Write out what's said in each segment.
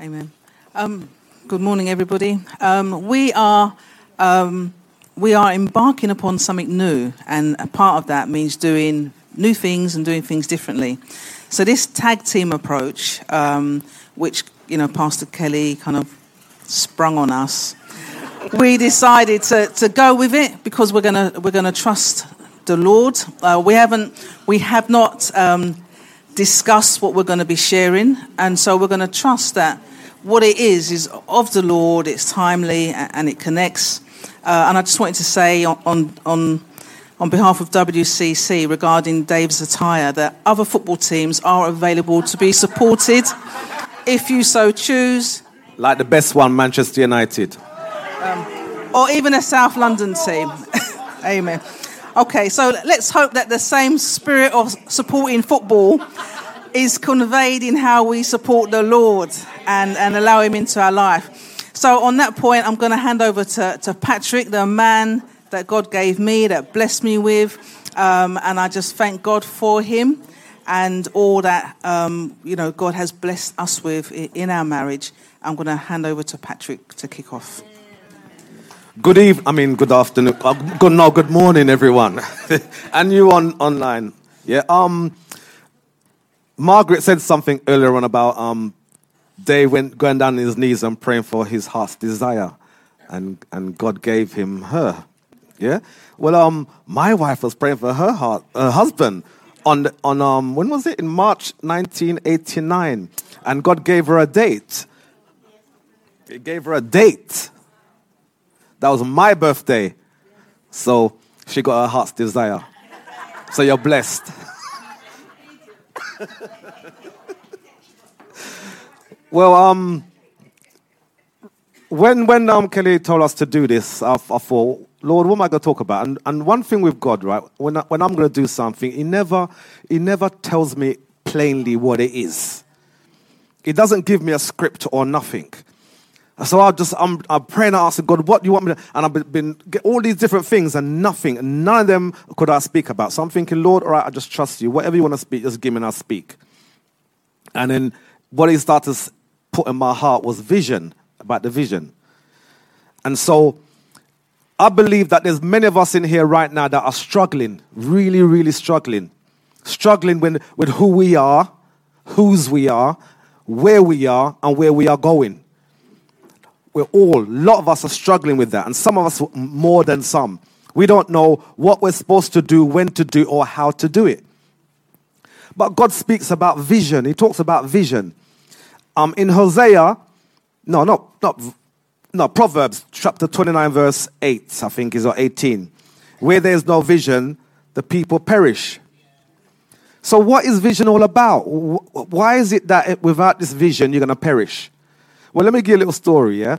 Amen. Um, good morning, everybody. Um, we are um, we are embarking upon something new, and a part of that means doing new things and doing things differently. So this tag team approach, um, which you know Pastor Kelly kind of sprung on us, we decided to, to go with it because we're gonna we're gonna trust the Lord. Uh, we haven't we have not discussed what we're going to be sharing, and so we're going to trust that what it is is of the Lord. It's timely and it connects. Uh, and I just wanted to say on, on on on behalf of WCC regarding Dave's attire that other football teams are available to be supported if you so choose. Like the best one, Manchester United. Um, or even a South London team. Amen. Okay, so let's hope that the same spirit of supporting football is conveyed in how we support the Lord and, and allow Him into our life. So, on that point, I'm going to hand over to, to Patrick, the man that God gave me, that blessed me with. Um, and I just thank God for him and all that um, you know God has blessed us with in our marriage. I'm going to hand over to Patrick to kick off. Good evening, I mean, good afternoon, uh, good no, good morning, everyone, and you on online. Yeah. Um, Margaret said something earlier on about um, Dave went going down on his knees and praying for his heart's desire, and and God gave him her. Yeah. Well, um, my wife was praying for her heart, her husband, on on um, when was it? In March 1989, and God gave her a date. He gave her a date that was my birthday. So she got her heart's desire. So you're blessed. well, um, when when um, Kelly told us to do this, I, I thought, Lord, what am I going to talk about? And, and one thing with God, right? When I, when I'm going to do something, He never He never tells me plainly what it is. He doesn't give me a script or nothing. So I just I'm, I'm praying, I asked God, what do you want me to? And I've been get all these different things and nothing, none of them could I speak about. So I'm thinking, Lord, all right, I just trust you. Whatever you want to speak, just give me and I'll speak. And then what He started to put in my heart was vision about the vision. And so I believe that there's many of us in here right now that are struggling, really, really struggling, struggling with, with who we are, whose we are, where we are, and where we are going we're all, a lot of us are struggling with that, and some of us more than some. We don't know what we're supposed to do, when to do, or how to do it. But God speaks about vision. He talks about vision. Um, in Hosea, no, no, not, no, Proverbs chapter 29, verse 8, I think is or 18. Where there's no vision, the people perish. So, what is vision all about? Why is it that without this vision, you're going to perish? Well, let me give you a little story, yeah?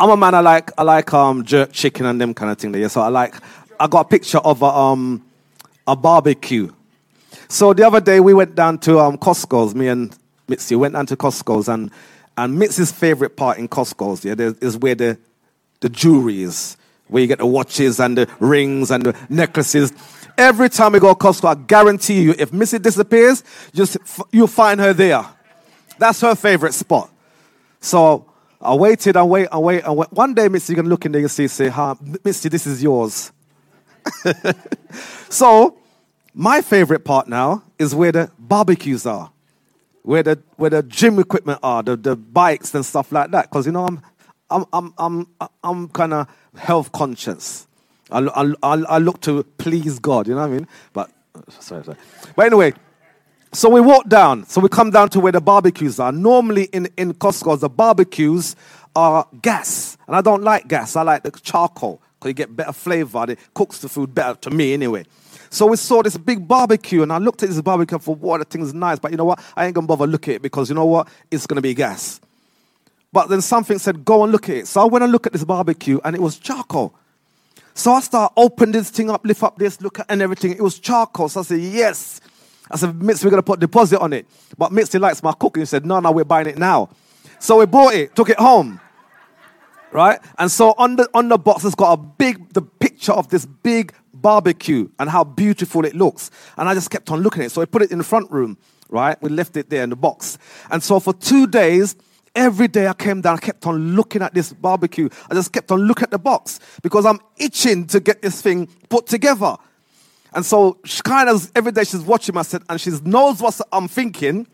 I'm a man, I like, I like um, jerk chicken and them kind of thing there. yeah? So I like, I got a picture of a, um, a barbecue. So the other day we went down to um, Costco's, me and Mitzi went down to Costco's and, and Mitzi's favorite part in Costco's, yeah, is where the, the jewelry is, where you get the watches and the rings and the necklaces. Every time we go to Costco, I guarantee you, if Mitzi disappears, just you'll find her there. That's her favorite spot. So I waited, I wait, I wait, I wait. One day, Mitzi, you're to look in there and see, say, huh, Mitzi, this is yours. so, my favorite part now is where the barbecues are, where the, where the gym equipment are, the, the bikes and stuff like that. Because, you know, I'm, I'm, I'm, I'm, I'm kind of health conscious. I, I, I look to please God, you know what I mean? But, sorry, sorry. But anyway, so we walk down. So we come down to where the barbecues are. Normally in, in Costco, the barbecues are gas. And I don't like gas. I like the charcoal because you get better flavor. It cooks the food better to me anyway. So we saw this big barbecue and I looked at this barbecue for what the thing's nice. But you know what? I ain't to bother look at it because you know what? It's to be gas. But then something said, go and look at it. So I went and looked at this barbecue and it was charcoal. So I start open this thing up, lift up this, look at and everything. It was charcoal. So I said, yes. I said, Mitz, we're going to put deposit on it. But Mitzi likes my cooking. He said, no, no, we're buying it now. So we bought it, took it home. Right? And so on the, on the box, it's got a big, the picture of this big barbecue and how beautiful it looks. And I just kept on looking at it. So I put it in the front room right? We left it there in the box. And so for two days, every day I came down, I kept on looking at this barbecue. I just kept on looking at the box because I'm itching to get this thing put together. And so she kind of every day she's watching said, and she knows what I'm thinking.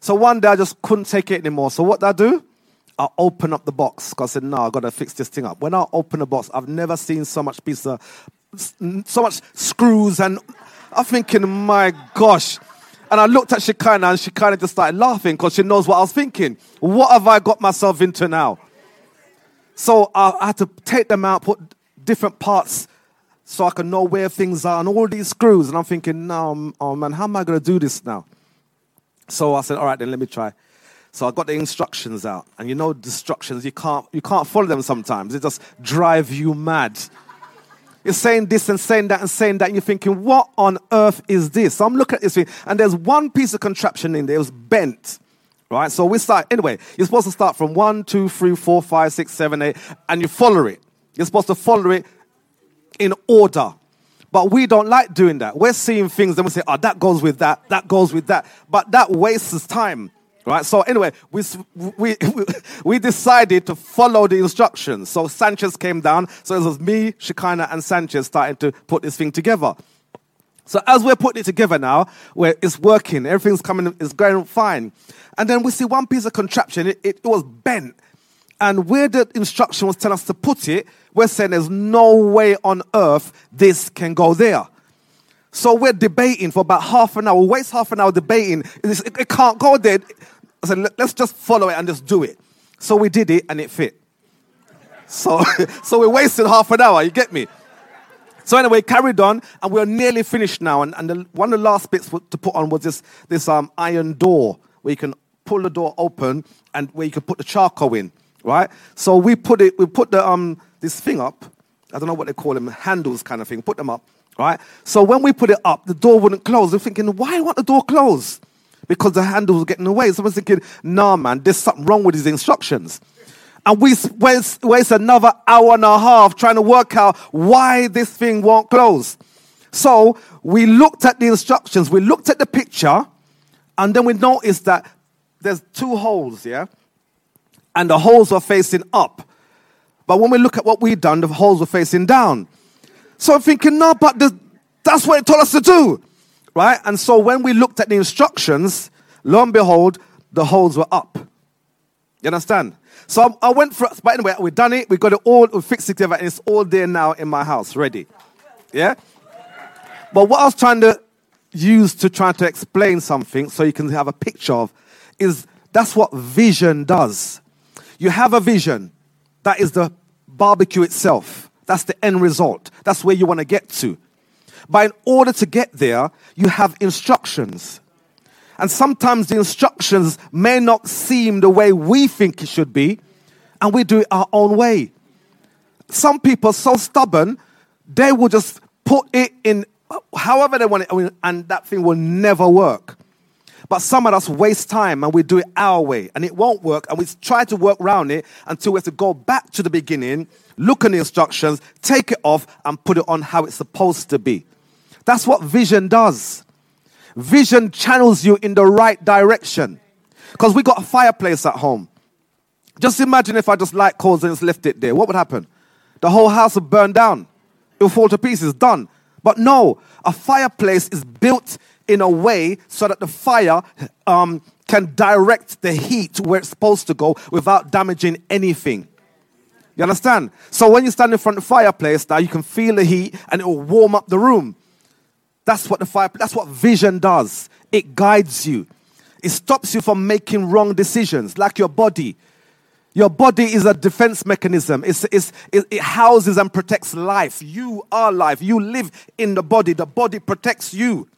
So one day I just couldn't take it anymore. So what did I do? I open up the box because I said, no, I got to fix this thing up. When I open the box, I've never seen so much piece of, so much screws. And I'm thinking, my gosh. And I looked at Shekinah and she kind of just started laughing because she knows what I was thinking. What have I got myself into now? So I had to take them out, put different parts so I can know where things are and all these screws. And I'm thinking, no, oh man, how am I going to do this now? So I said, all right, then let me try. So I got the instructions out, and you know, instructions you can't you can't follow them sometimes. It just drive you mad. You're saying this and saying that and saying that, and you're thinking, what on earth is this? So I'm looking at this thing, and there's one piece of contraption in there. It was bent. Right? So we start, anyway, you're supposed to start from one, two, three, four, five, six, seven, eight, and you follow it. You're supposed to follow it in order. But we don't like doing that. We're seeing things and we say, oh, that goes with that, that goes with that. But that wastes time. Right? So anyway, we, we, we decided to follow the instructions. So Sanchez came down. So it was me, Shekinah, and Sanchez starting to put this thing together. So as we're putting it together now, where it's working, everything's coming, it's going fine. And then we see one piece of contraption, it, it, it was bent. And where the instruction was telling us to put it, we're saying there's no way on earth this can go there. So we're debating for about half an hour. We waste half an hour debating. It, it can't go there. I said, let's just follow it and just do it. So we did it and it fit. So, so we wasted half an hour. You get me? So anyway, carried on, and we're nearly finished now. And, and the, one of the last bits to put on was this, this um, iron door where you can pull the door open and where you can put the charcoal in, right? So we put it, we put the um, this thing up. I don't know what they call them, handles kind of thing. Put them up, right? So when we put it up, the door wouldn't close. We're thinking, why won't the door close? Because the handle was getting away. Someone's thinking, nah, man, there's something wrong with these instructions. And we waste, waste another hour and a half trying to work out why this thing won't close. So we looked at the instructions, we looked at the picture, and then we noticed that there's two holes, yeah? And the holes were facing up. But when we look at what we've done, the holes were facing down. So I'm thinking, no, but the, that's what it told us to do. Right? And so when we looked at the instructions, lo and behold, the holes were up. You understand? So I, went for, but anyway, we've done it, we got it all, we fixed it together, and it's all there now in my house, ready. Yeah? But what I was trying to use to try to explain something so you can have a picture of is that's what vision does. You have a vision, that is the barbecue itself. That's the end result. That's where you want to get to. But in order to get there, you have instructions. And sometimes the instructions may not seem the way we think it should be, and we do it our own way. Some people are so stubborn, they will just put it in however they want it, and that thing will never work. But some of us waste time and we do it our way and it won't work and we try to work around it until we have to go back to the beginning, look at the instructions, take it off and put it on how it's supposed to be. That's what vision does. Vision channels you in the right direction. Because we got a fireplace at home. Just imagine if I just light coals and just left it there. What would happen? The whole house would burn down. It would fall to pieces. Done. But no, a fireplace is built in a way so that the fire um, can direct the heat where it's supposed to go without damaging anything. You understand? So when you stand in front of the fireplace, now you can feel the heat and it will warm up the room. That's what the fire. That's what vision does. It guides you. It stops you from making wrong decisions, like your body. Your body is a defense mechanism. It's, it's, it, it houses and protects life. You are life. You live in the body. The body protects you.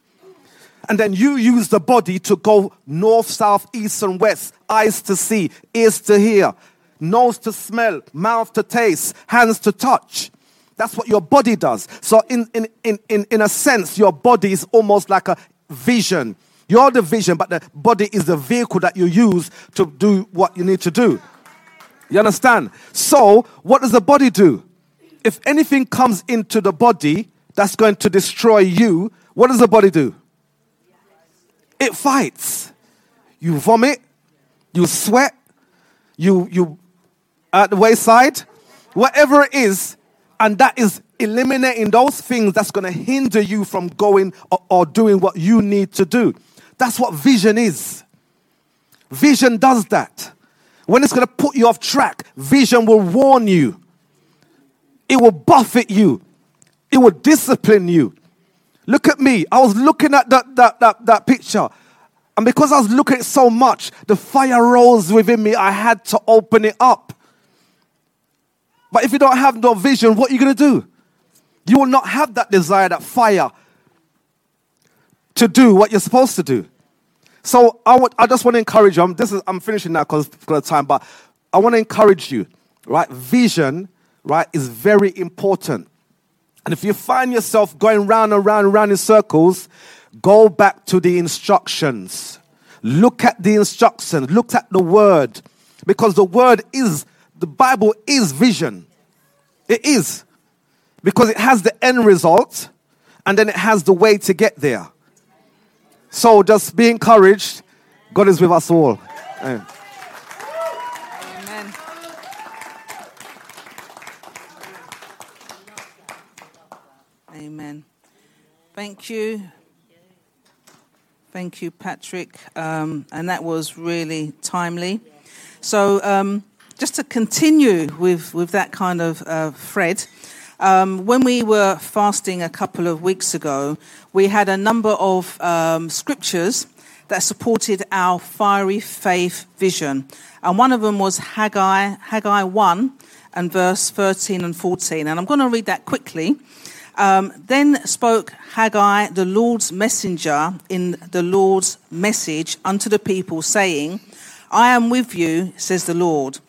And then you use the body to go north, south, east, and west, eyes to see, ears to hear, nose to smell, mouth to taste, hands to touch. That's what your body does. So, in, in, in, in, in a sense, your body is almost like a vision. You're the vision, but the body is the vehicle that you use to do what you need to do. You understand? So, what does the body do? If anything comes into the body that's going to destroy you, what does the body do? It fights. You vomit, you sweat, you, you at the wayside, whatever it is, and that is eliminating those things that's going to hinder you from going or, or doing what you need to do. That's what vision is. Vision does that. When it's going to put you off track, vision will warn you. It will buffet you. It will discipline you. Look at me. I was looking at that, that, that, that picture. And because I was looking at so much, the fire rose within me. I had to open it up. But if you don't have no vision, what are you going to do? You will not have that desire, that fire to do what you're supposed to do. So I, I just want to encourage you. I'm, this is, I'm finishing now because of time, but I want to encourage you, right? Vision, right, is very important. And if you find yourself going round and round and round in circles, go back to the instructions. Look at the instructions. Look at the word. Because the word is, the Bible is vision. It is. Because it has the end result and then it has the way to get there. So just be encouraged. God is with us all. Amen. Thank you. Thank you, Patrick. Um, and that was really timely. So, um, just to continue with, with that kind of uh, thread, um, when we were fasting a couple of weeks ago, we had a number of um, scriptures that supported our fiery faith vision. And one of them was Haggai, Haggai 1 and verse 13 and 14. And I'm going to read that quickly. Um, then spoke Haggai, the Lord's messenger, in the Lord's message unto the people, saying, I am with you, says the Lord.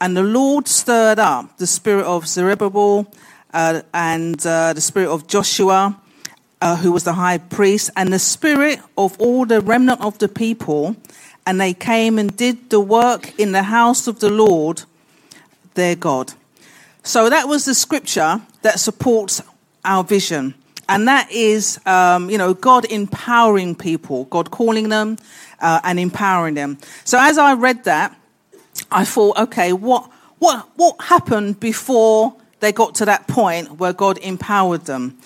And the Lord stirred up the spirit of Zerubbabel uh, and uh, the spirit of Joshua, uh, who was the high priest, and the spirit of all the remnant of the people. And they came and did the work in the house of the Lord their God. So that was the scripture that supports our vision. And that is, um, you know, God empowering people, God calling them uh, and empowering them. So as I read that, I thought, okay, what, what, what happened before they got to that point where God empowered them.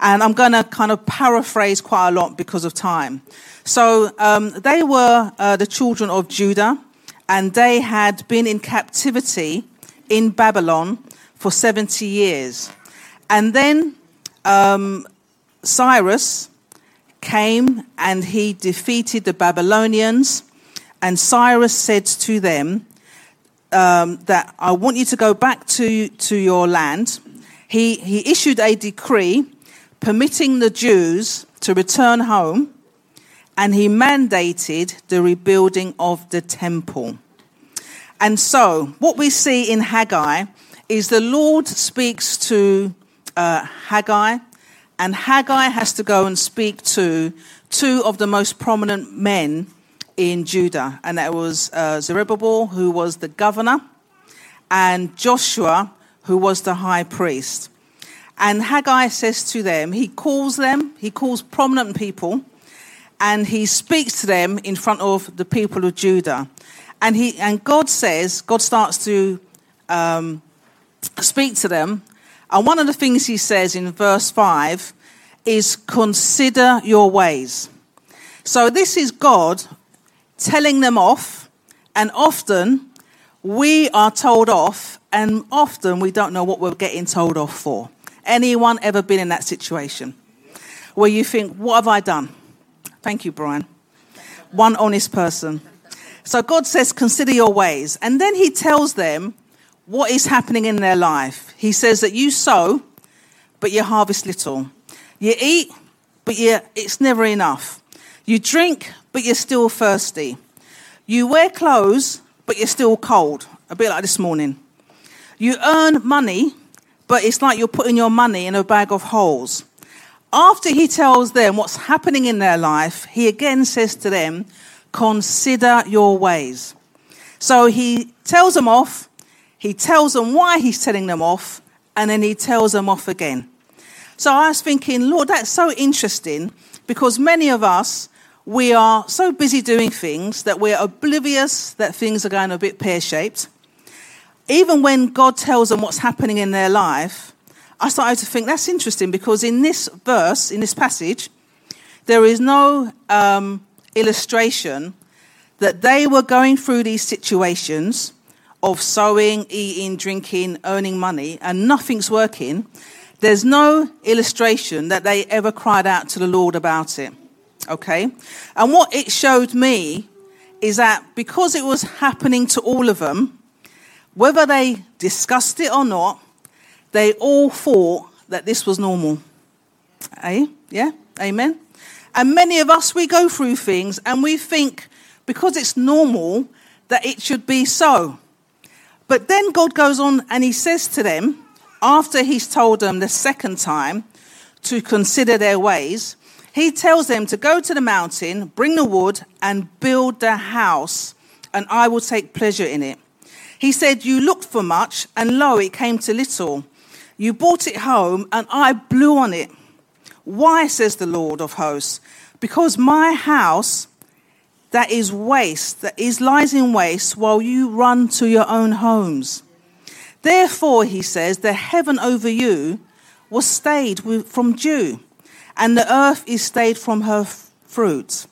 And I'm going to kind of paraphrase quite a lot because of time. So um, they were uh, the children of Judah, and they had been in captivity in Babylon for 70 years. And then um, Cyrus came and he defeated the Babylonians. And Cyrus said to them, um, that I want you to go back to, to your land. He, he issued a decree permitting the Jews to return home, and he mandated the rebuilding of the temple. And so, what we see in Haggai is the Lord speaks to uh, Haggai, and Haggai has to go and speak to two of the most prominent men in Judah, and that was uh, Zerubbabel, who was the governor, and Joshua, who was the high priest. And Haggai says to them, he calls them, he calls prominent people, and he speaks to them in front of the people of Judah. And, he, and God says, God starts to um, speak to them. And one of the things he says in verse 5 is, Consider your ways. So this is God telling them off, and often we are told off, and often we don't know what we're getting told off for. Anyone ever been in that situation where you think, What have I done? Thank you, Brian. One honest person. So God says, Consider your ways. And then He tells them what is happening in their life. He says that you sow, but you harvest little. You eat, but you, it's never enough. You drink, but you're still thirsty. You wear clothes, but you're still cold, a bit like this morning. You earn money, but it's like you're putting your money in a bag of holes. After he tells them what's happening in their life, he again says to them, Consider your ways. So he tells them off, he tells them why he's telling them off, and then he tells them off again. So I was thinking, Lord, that's so interesting because many of us we are so busy doing things that we're oblivious that things are going a bit pear shaped. Even when God tells them what's happening in their life, I started to think that's interesting because in this verse, in this passage, there is no um, illustration that they were going through these situations of sowing, eating, drinking, earning money, and nothing's working. There's no illustration that they ever cried out to the Lord about it. Okay? And what it showed me is that because it was happening to all of them, whether they discussed it or not, they all thought that this was normal. Eh? Yeah? Amen? And many of us, we go through things and we think because it's normal that it should be so. But then God goes on and he says to them, after he's told them the second time to consider their ways, he tells them to go to the mountain, bring the wood, and build the house, and I will take pleasure in it. He said, You looked for much, and lo, it came to little. You brought it home, and I blew on it. Why, says the Lord of hosts? Because my house that is waste, that is lies in waste, while you run to your own homes. Therefore, he says, the heaven over you was stayed from dew, and the earth is stayed from her fruits.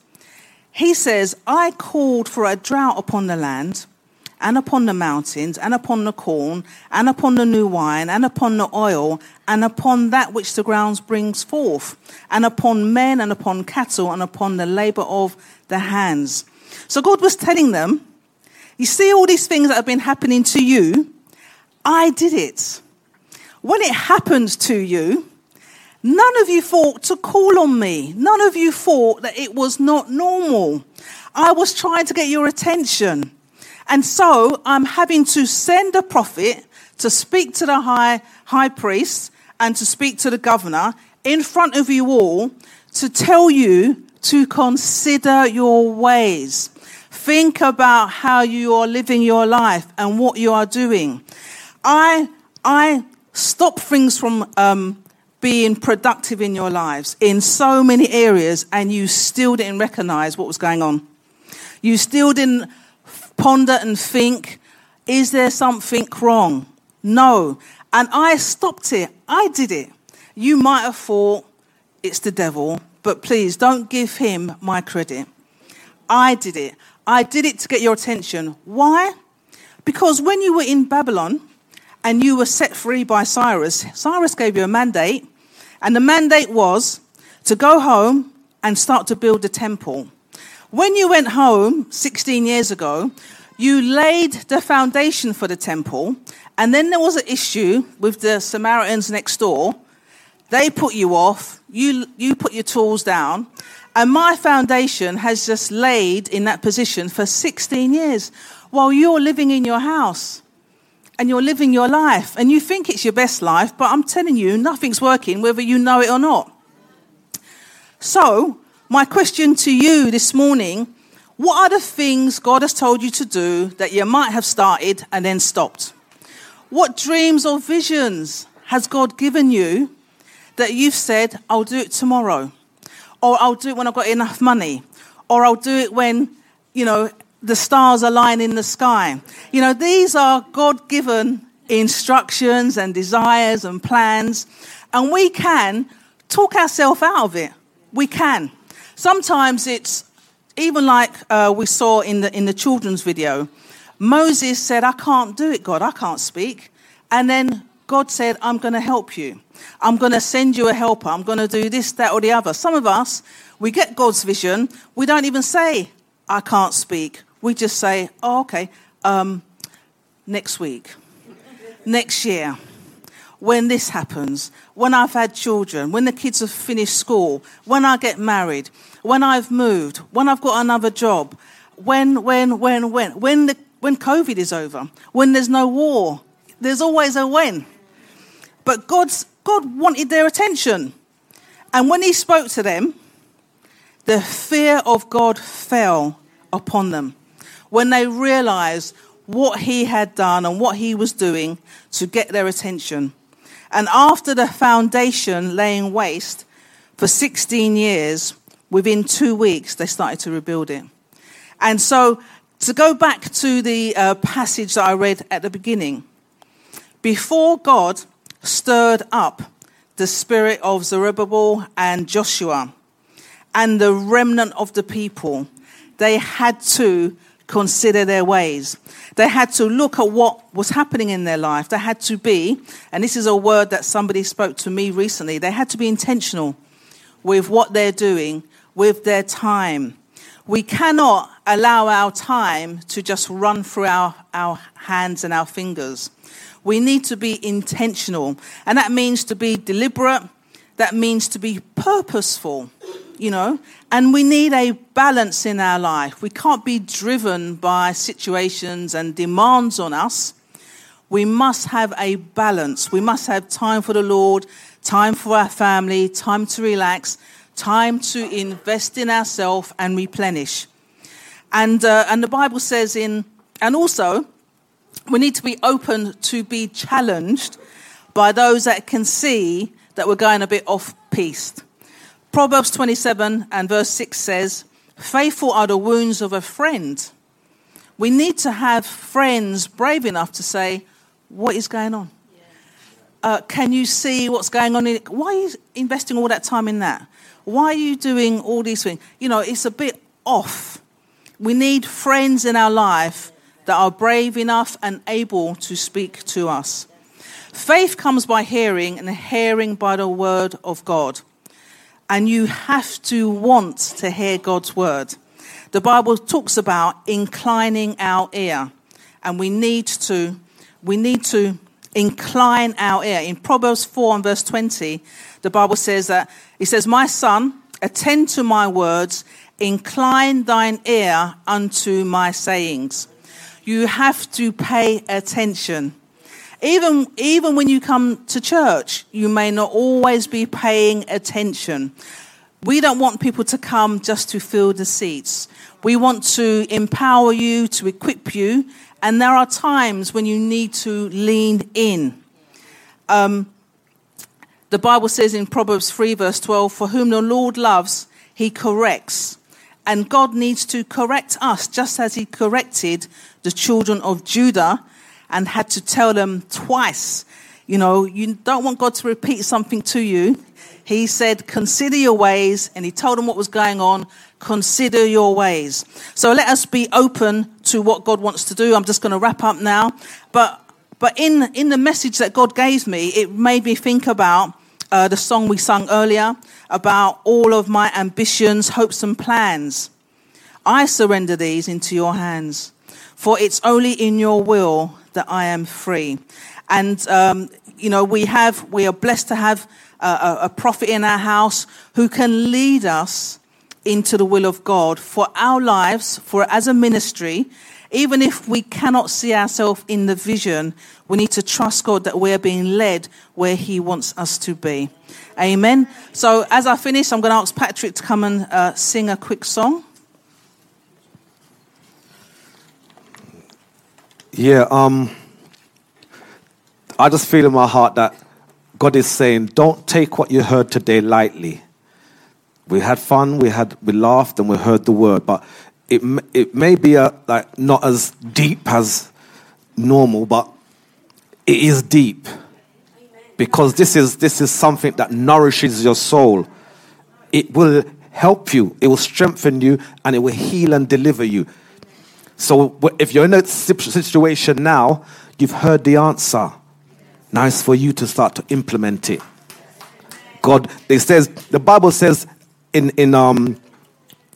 He says, I called for a drought upon the land, and upon the mountains, and upon the corn, and upon the new wine, and upon the oil, and upon that which the ground brings forth, and upon men, and upon cattle, and upon the labor of the hands. So God was telling them, You see all these things that have been happening to you? I did it. When it happened to you, none of you thought to call on me. None of you thought that it was not normal. I was trying to get your attention. And so I'm having to send a prophet to speak to the high, high priest and to speak to the governor in front of you all to tell you to consider your ways. Think about how you are living your life and what you are doing. I, I stop things from um, being productive in your lives in so many areas, and you still didn't recognize what was going on. You still didn't ponder and think, is there something wrong? No. And I stopped it. I did it. You might have thought it's the devil, but please don't give him my credit. I did it. I did it to get your attention. Why? Because when you were in Babylon and you were set free by Cyrus, Cyrus gave you a mandate, and the mandate was to go home and start to build a temple. When you went home 16 years ago, you laid the foundation for the temple, and then there was an issue with the Samaritans next door. They put you off, you, you put your tools down, and my foundation has just laid in that position for 16 years while you're living in your house and you're living your life and you think it's your best life, but I'm telling you, nothing's working whether you know it or not. So, my question to you this morning what are the things God has told you to do that you might have started and then stopped? What dreams or visions has God given you that you've said, I'll do it tomorrow? Or I'll do it when I've got enough money? Or I'll do it when, you know, the stars align in the sky? You know, these are God given instructions and desires and plans, and we can talk ourselves out of it. We can. Sometimes it's even like uh, we saw in the, in the children's video. Moses said, I can't do it, God, I can't speak. And then God said, I'm going to help you. I'm going to send you a helper. I'm going to do this, that, or the other. Some of us, we get God's vision. We don't even say, I can't speak. We just say, oh, okay, um, next week, next year, when this happens, when I've had children, when the kids have finished school, when I get married, when I've moved, when I've got another job, when, when, when, when, when, the, when COVID is over, when there's no war. There's always a when. But God's, God wanted their attention. And when He spoke to them, the fear of God fell upon them when they realized what He had done and what He was doing to get their attention. And after the foundation laying waste for 16 years, within two weeks, they started to rebuild it. And so, to go back to the uh, passage that I read at the beginning, before God stirred up the spirit of Zerubbabel and Joshua and the remnant of the people, they had to consider their ways. They had to look at what was happening in their life. They had to be, and this is a word that somebody spoke to me recently, they had to be intentional with what they're doing, with their time. We cannot allow our time to just run through our, our hands and our fingers. We need to be intentional, and that means to be deliberate, that means to be purposeful you know, and we need a balance in our life. We can't be driven by situations and demands on us. We must have a balance. We must have time for the Lord, time for our family, time to relax, time to invest in ourselves and replenish. And, uh, and the Bible says in, and also, we need to be open to be challenged by those that can see that we're going a bit off piste. Proverbs 27 and verse 6 says, Faithful are the wounds of a friend. We need to have friends brave enough to say, What is going on? Uh, can you see what's going on? In, why are you investing all that time in that? Why are you doing all these things? You know, it's a bit off. We need friends in our life that are brave enough and able to speak to us. Faith comes by hearing, and hearing by the word of God and you have to want to hear God's word. The Bible talks about inclining our ear, and we need to we need to incline our ear. In Proverbs 4 and verse 20, the Bible says that it says, My son, attend to my words, incline thine ear unto my sayings. You have to pay attention. Even, even when you come to church, you may not always be paying attention. We don't want people to come just to fill the seats. We want to empower you, to equip you, and there are times when you need to lean in. Um, the Bible says in Proverbs 3, verse 12, For whom the Lord loves, he corrects. And God needs to correct us just as he corrected the children of Judah and had to tell them twice. You know, you don't want God to repeat something to you. He said, Consider your ways, and he told them what was going on. Consider your ways. So let us be open to what God wants to do. I'm just going to wrap up now. But, but in, in the message that God gave me, it made me think about uh, the song we sung earlier about all of my ambitions, hopes, and plans. I surrender these into your hands, for it's only in your will that I am free. And, um, you know, we have, we are blessed to have a, a prophet in our house who can lead us into the will of God for our lives, for as a ministry. Even if we cannot see ourselves in the vision, we need to trust God that we're being led where He wants us to be. Amen. So, as I finish, I'm going to ask Patrick to come and uh, sing a quick song. Yeah, um, I just feel in my heart that God is saying, don't take what you heard today lightly. We had fun, we had we laughed, and we heard the word, but it it may be a, like not as deep as normal, but it is deep because this is this is something that nourishes your soul. It will help you, it will strengthen you, and it will heal and deliver you. So if you're in a situation now, you've heard the answer. Now it's for you to start to implement it. God, it says, the Bible says in, in um,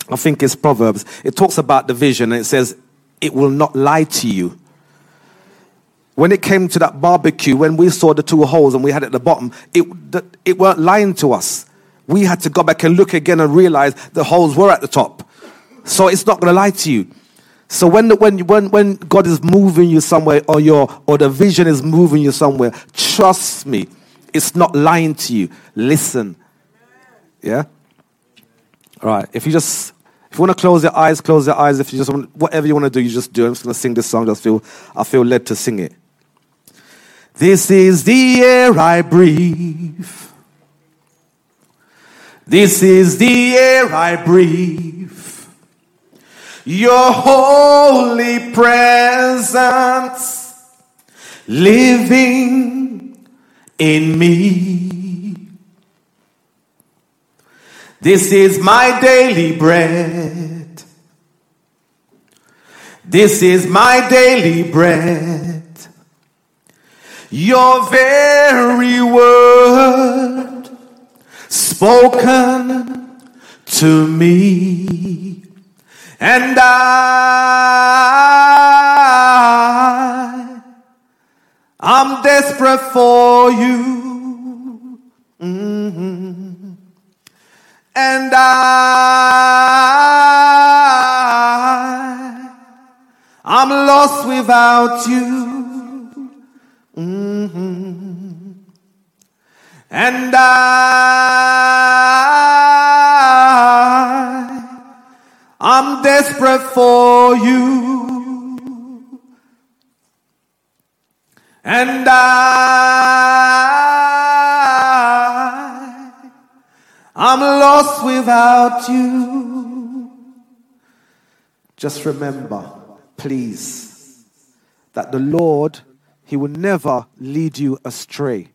I think it's Proverbs, it talks about the vision and it says, it will not lie to you. When it came to that barbecue, when we saw the two holes and we had it at the bottom, it, it weren't lying to us. We had to go back and look again and realize the holes were at the top. So it's not going to lie to you. So when, the, when, when, when God is moving you somewhere or, your, or the vision is moving you somewhere, trust me, it's not lying to you. Listen. Yeah? All right. If you just, if you want to close your eyes, close your eyes. If you just want, whatever you want to do, you just do. It. I'm just going to sing this song. I just feel, I feel led to sing it. This is the air I breathe. This is the air I breathe. Your holy presence living in me. This is my daily bread. This is my daily bread. Your very word spoken to me. And I, I'm desperate for you. Mhm. And I, I'm lost without you. Mhm. And I, I'm desperate for you. And I, I'm lost without you. Just remember, please, that the Lord, He will never lead you astray.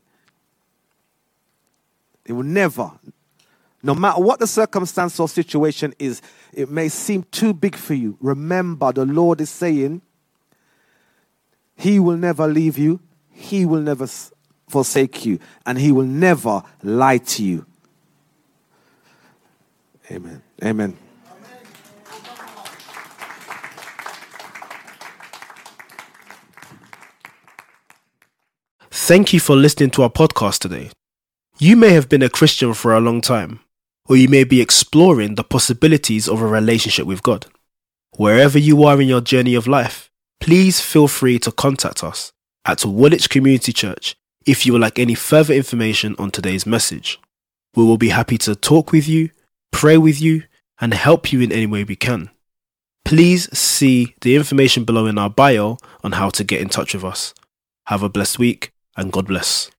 He will never. No matter what the circumstance or situation is, it may seem too big for you. Remember, the Lord is saying, He will never leave you, He will never forsake you, and He will never lie to you. Amen. Amen. Thank you for listening to our podcast today. You may have been a Christian for a long time, or you may be exploring the possibilities of a relationship with God. Wherever you are in your journey of life, please feel free to contact us at Woolwich Community Church if you would like any further information on today's message. We will be happy to talk with you, pray with you, and help you in any way we can. Please see the information below in our bio on how to get in touch with us. Have a blessed week and God bless.